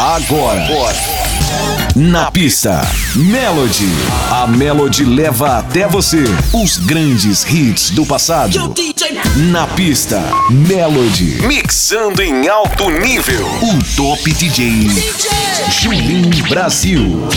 Agora. Na pista, Melody. A Melody leva até você os grandes hits do passado. Na pista, Melody. Mixando em alto nível. O Top DJ. Julinho Brasil.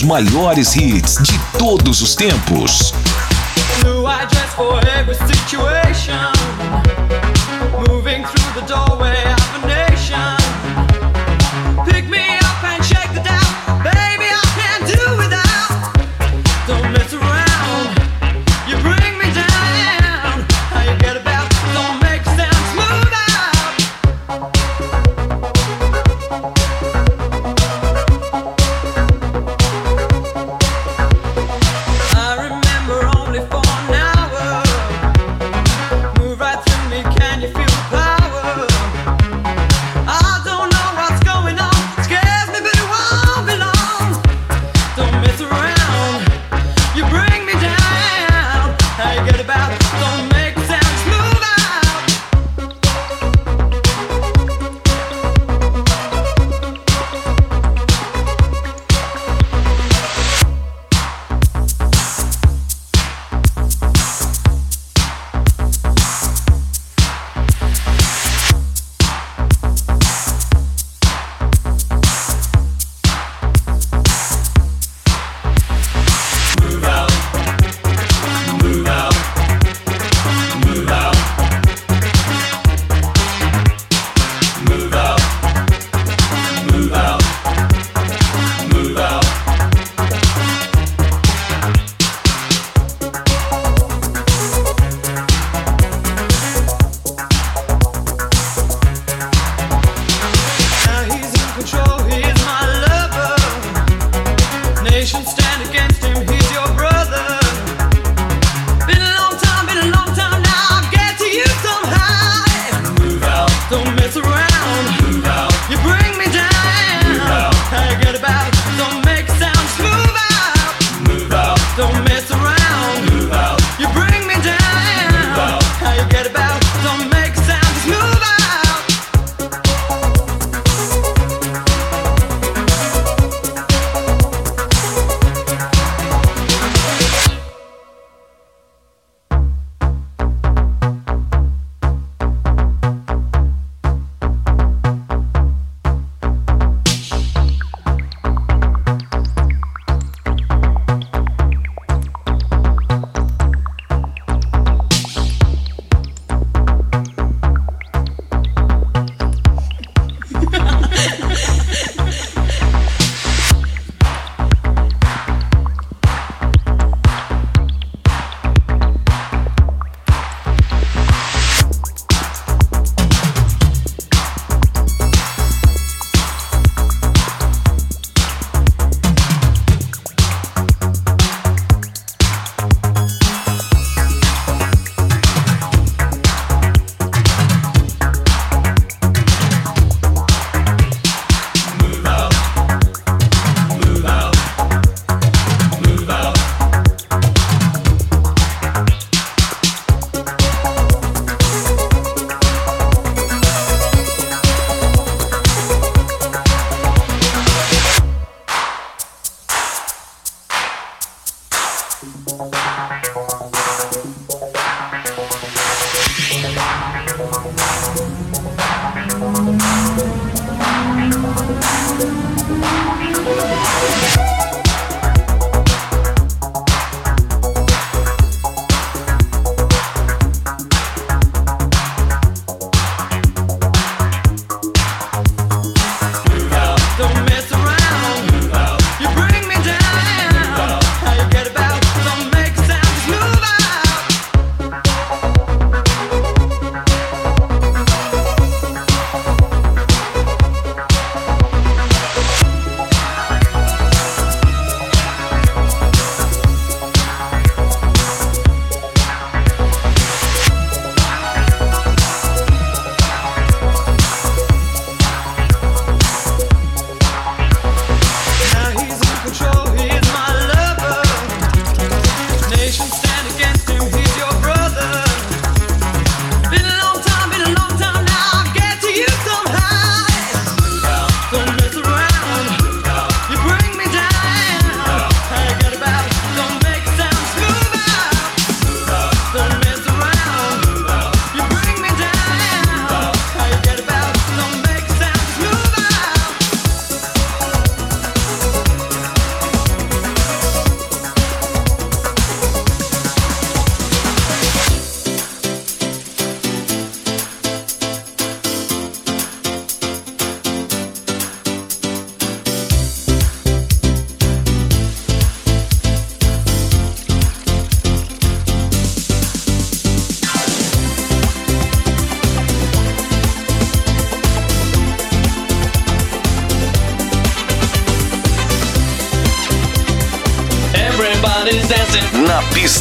Dos maiores hits de todos os tempos.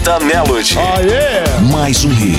Pista Melody. Oh, yeah. Mais um hit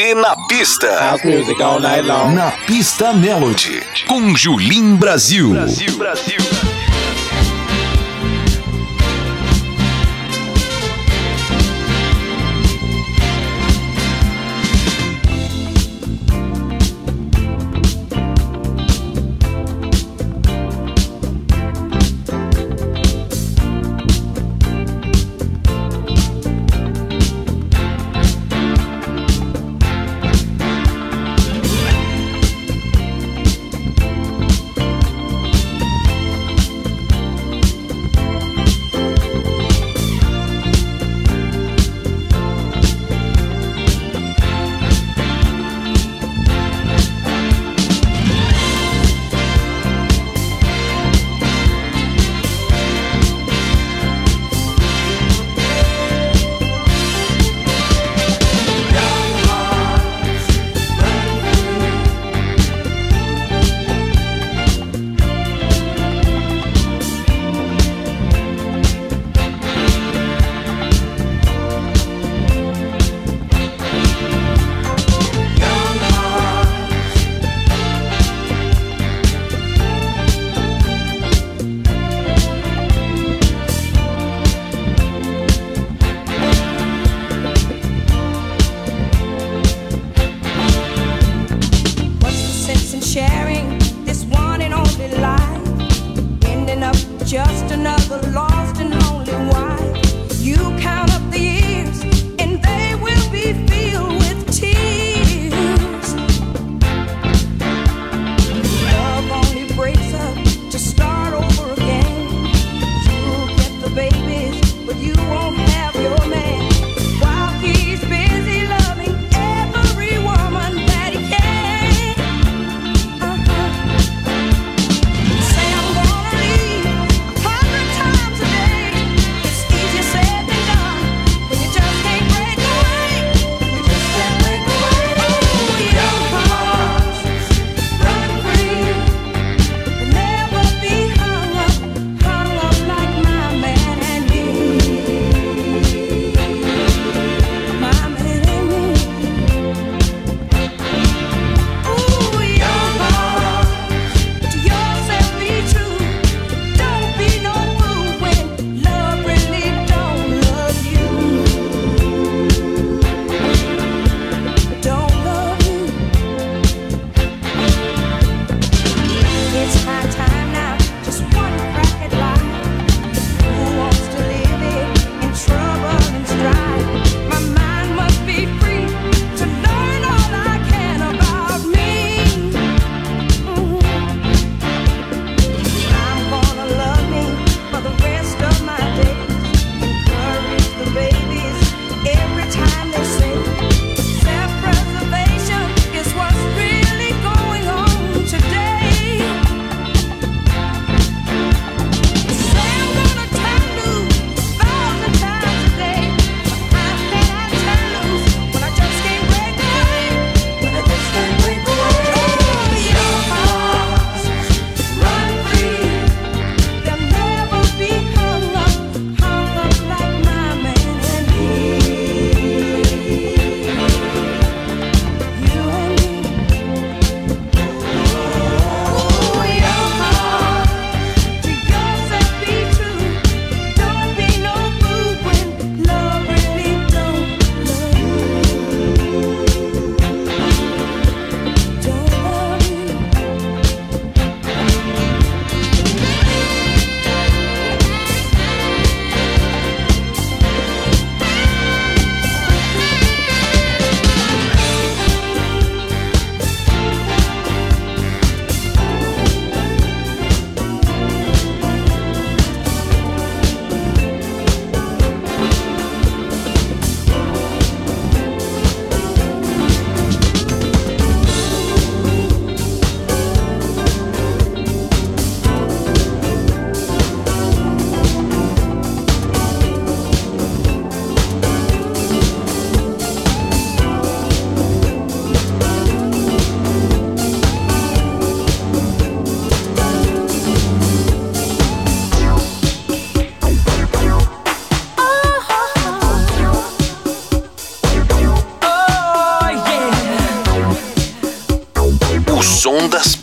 você na pista. House music all night long. Na pista Melody. Com Julim Brasil. Brasil, Brasil.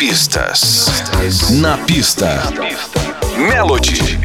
Pistas. Na pista. Melody.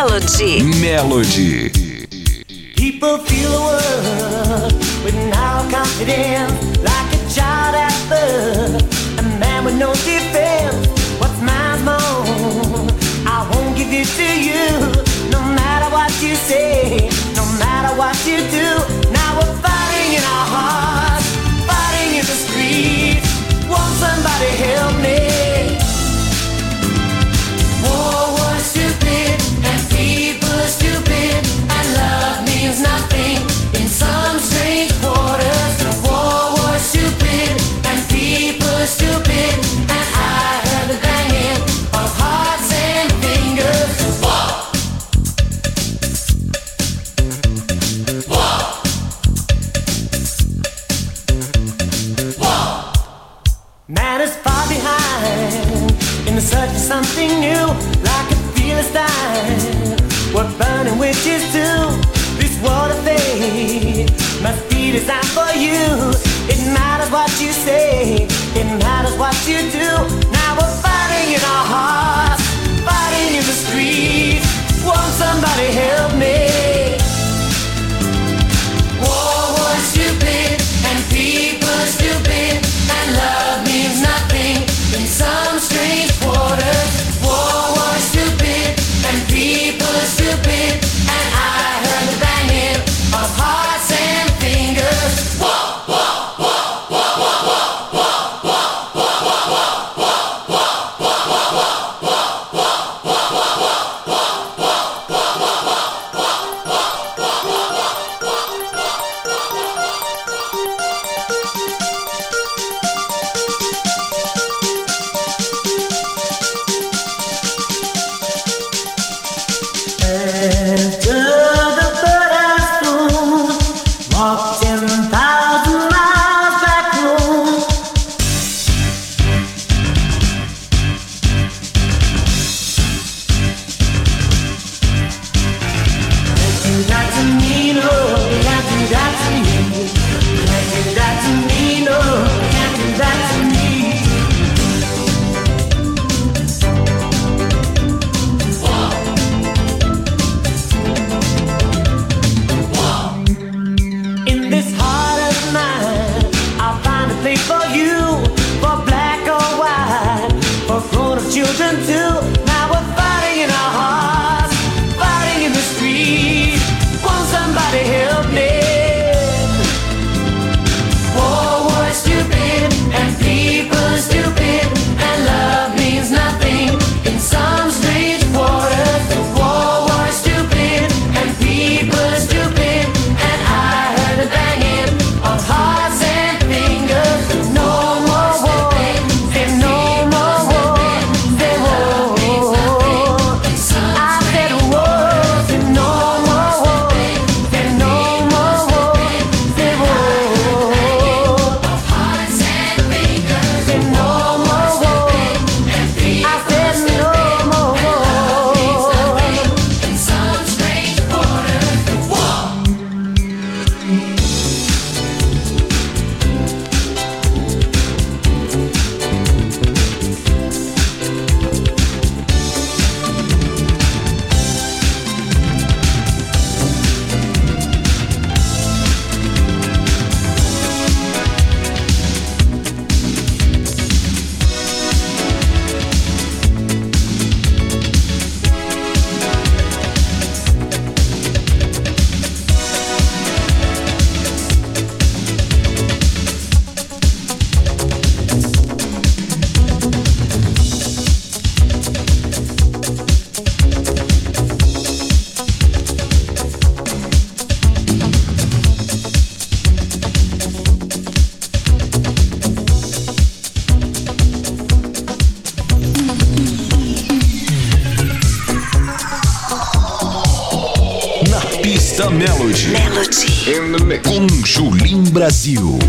Melody. Melody. People feel the world with now confidence, like a child at birth, a man with no defense. What's my more? I won't give it to you, no matter what you say, no matter what you do. Brasil.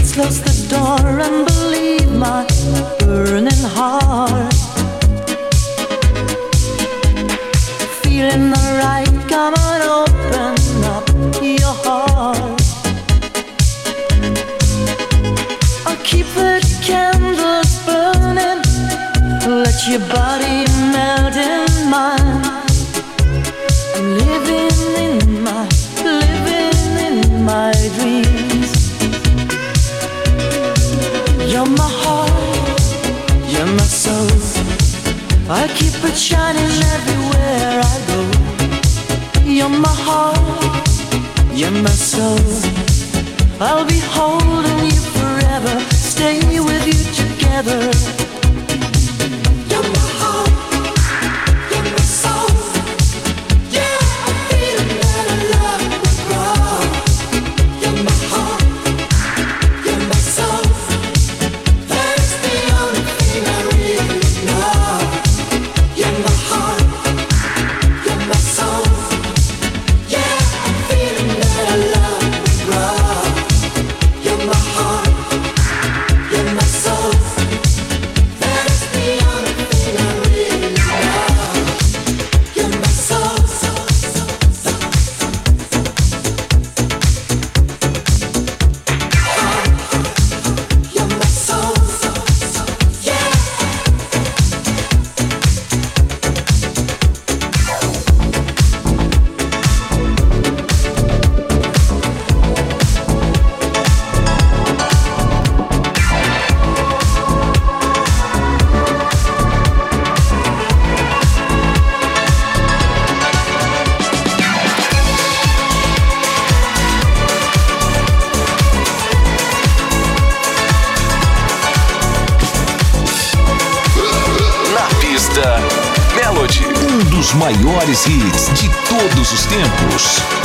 Let's close the door and believe my burning heart. Feeling alright, come on, open up your heart. I'll keep the candles burning, let your body melt in mine. I keep it shining everywhere I go. You're my heart, you're my soul. I'll be holding you forever, stay with you together. hits de todos os tempos.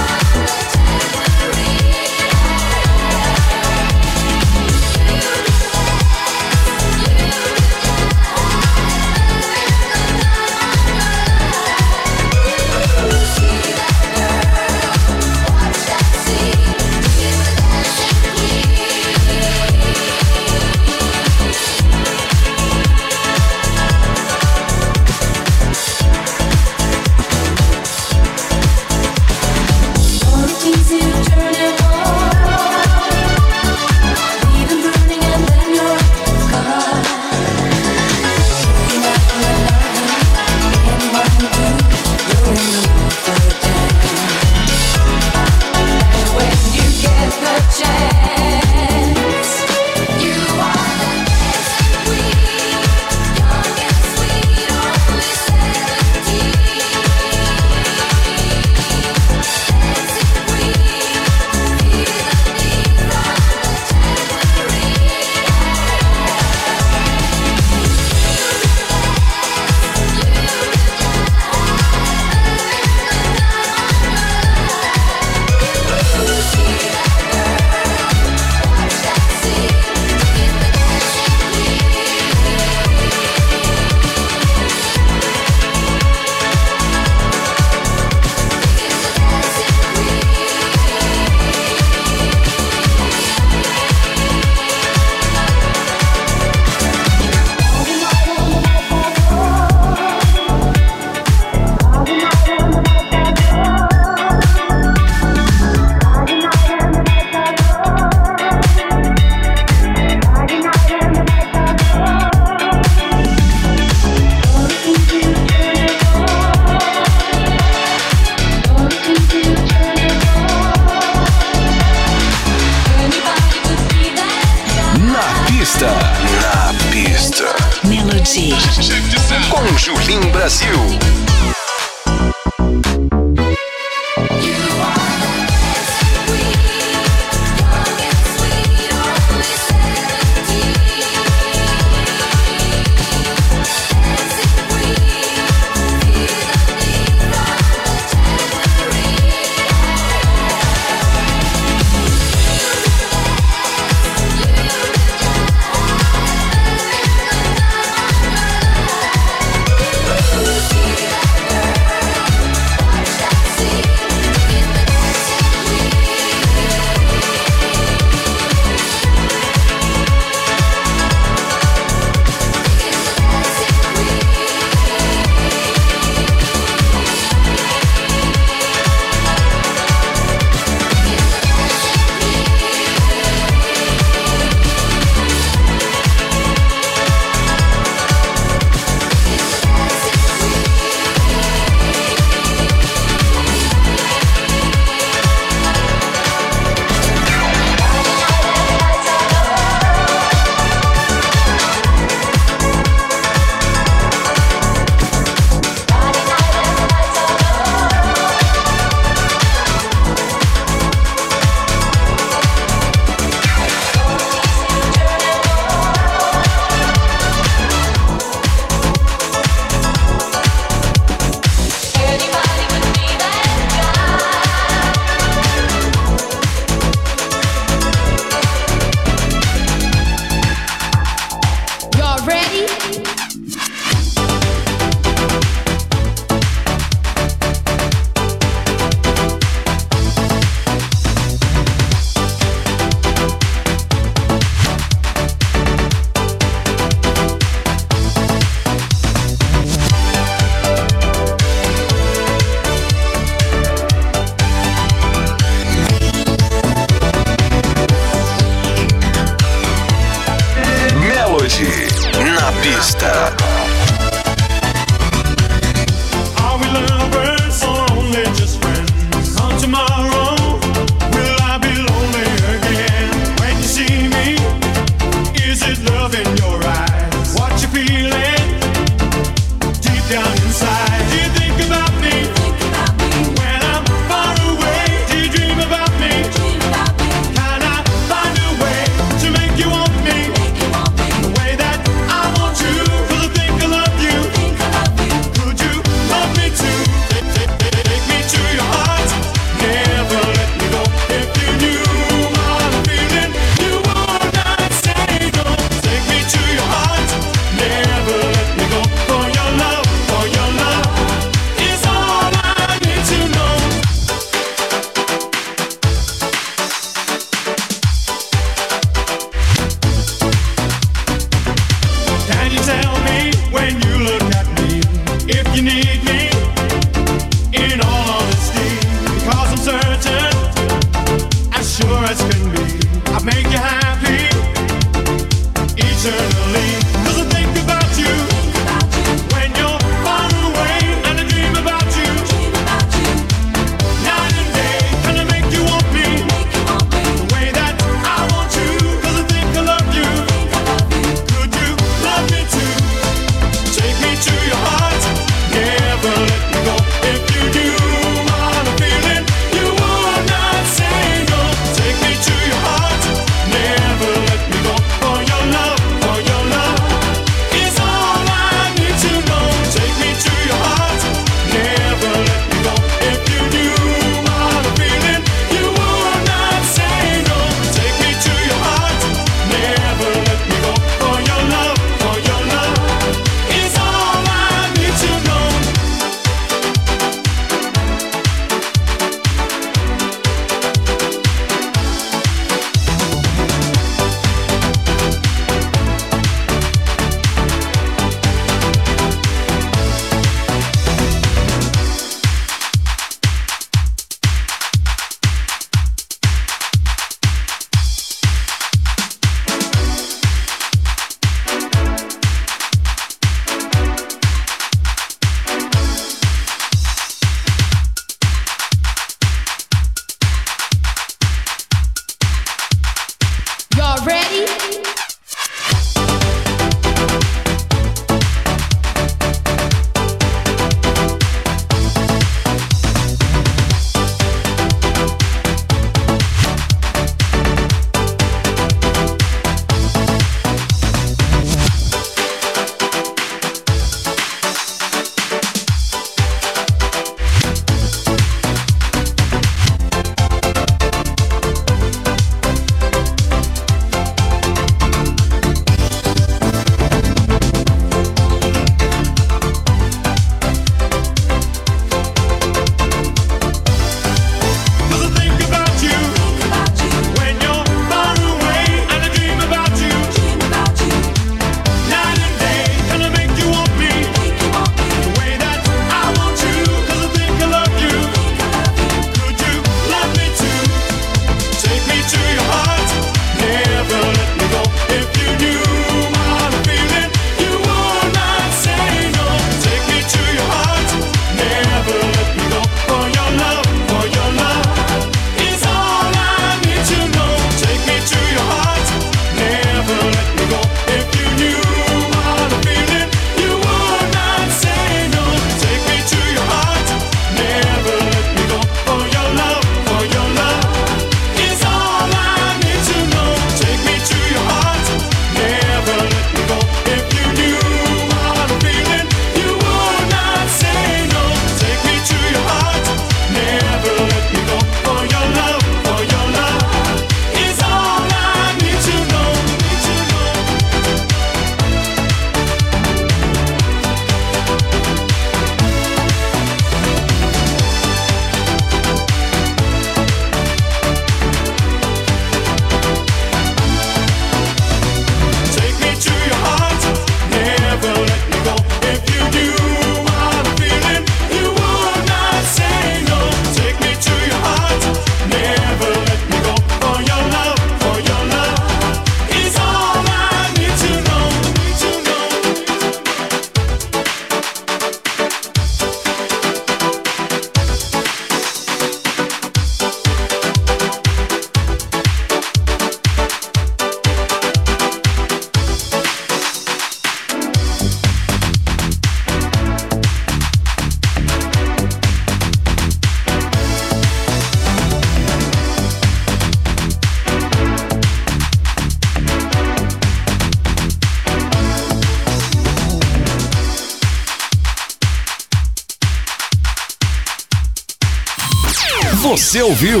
Você ouviu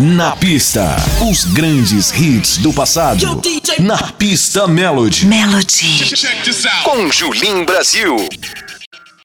Na Pista, os grandes hits do passado. Na Pista Melody. Melody. Com Julim Brasil.